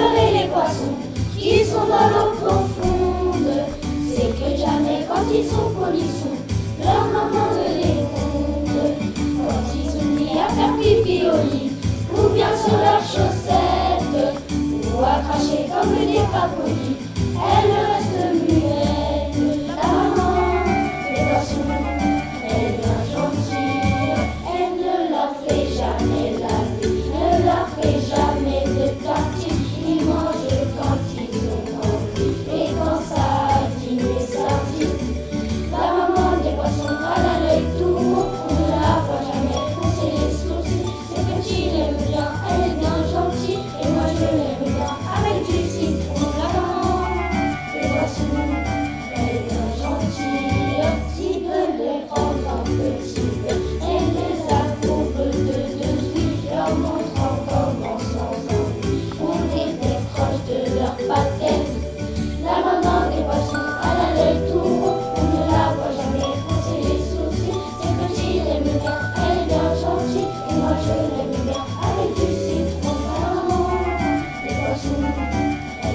les poissons qui sont dans l'eau profonde. C'est que jamais quand ils sont polissons, leur maman ne les ronde. Quand ils sont mis à faire pipi au lit, ou bien sur leurs chaussettes, ou à cracher comme des papouilles, elles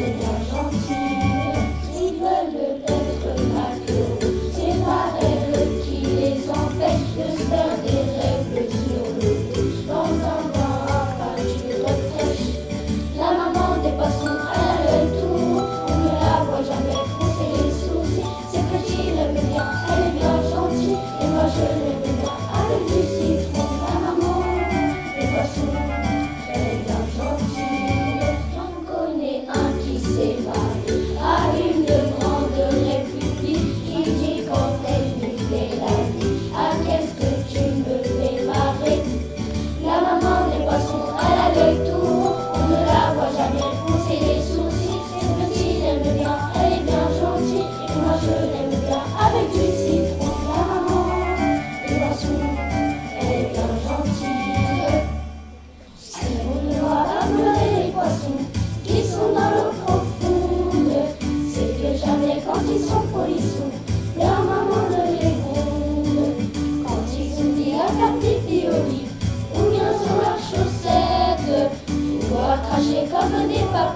的鸟中情 J'ai commandé par.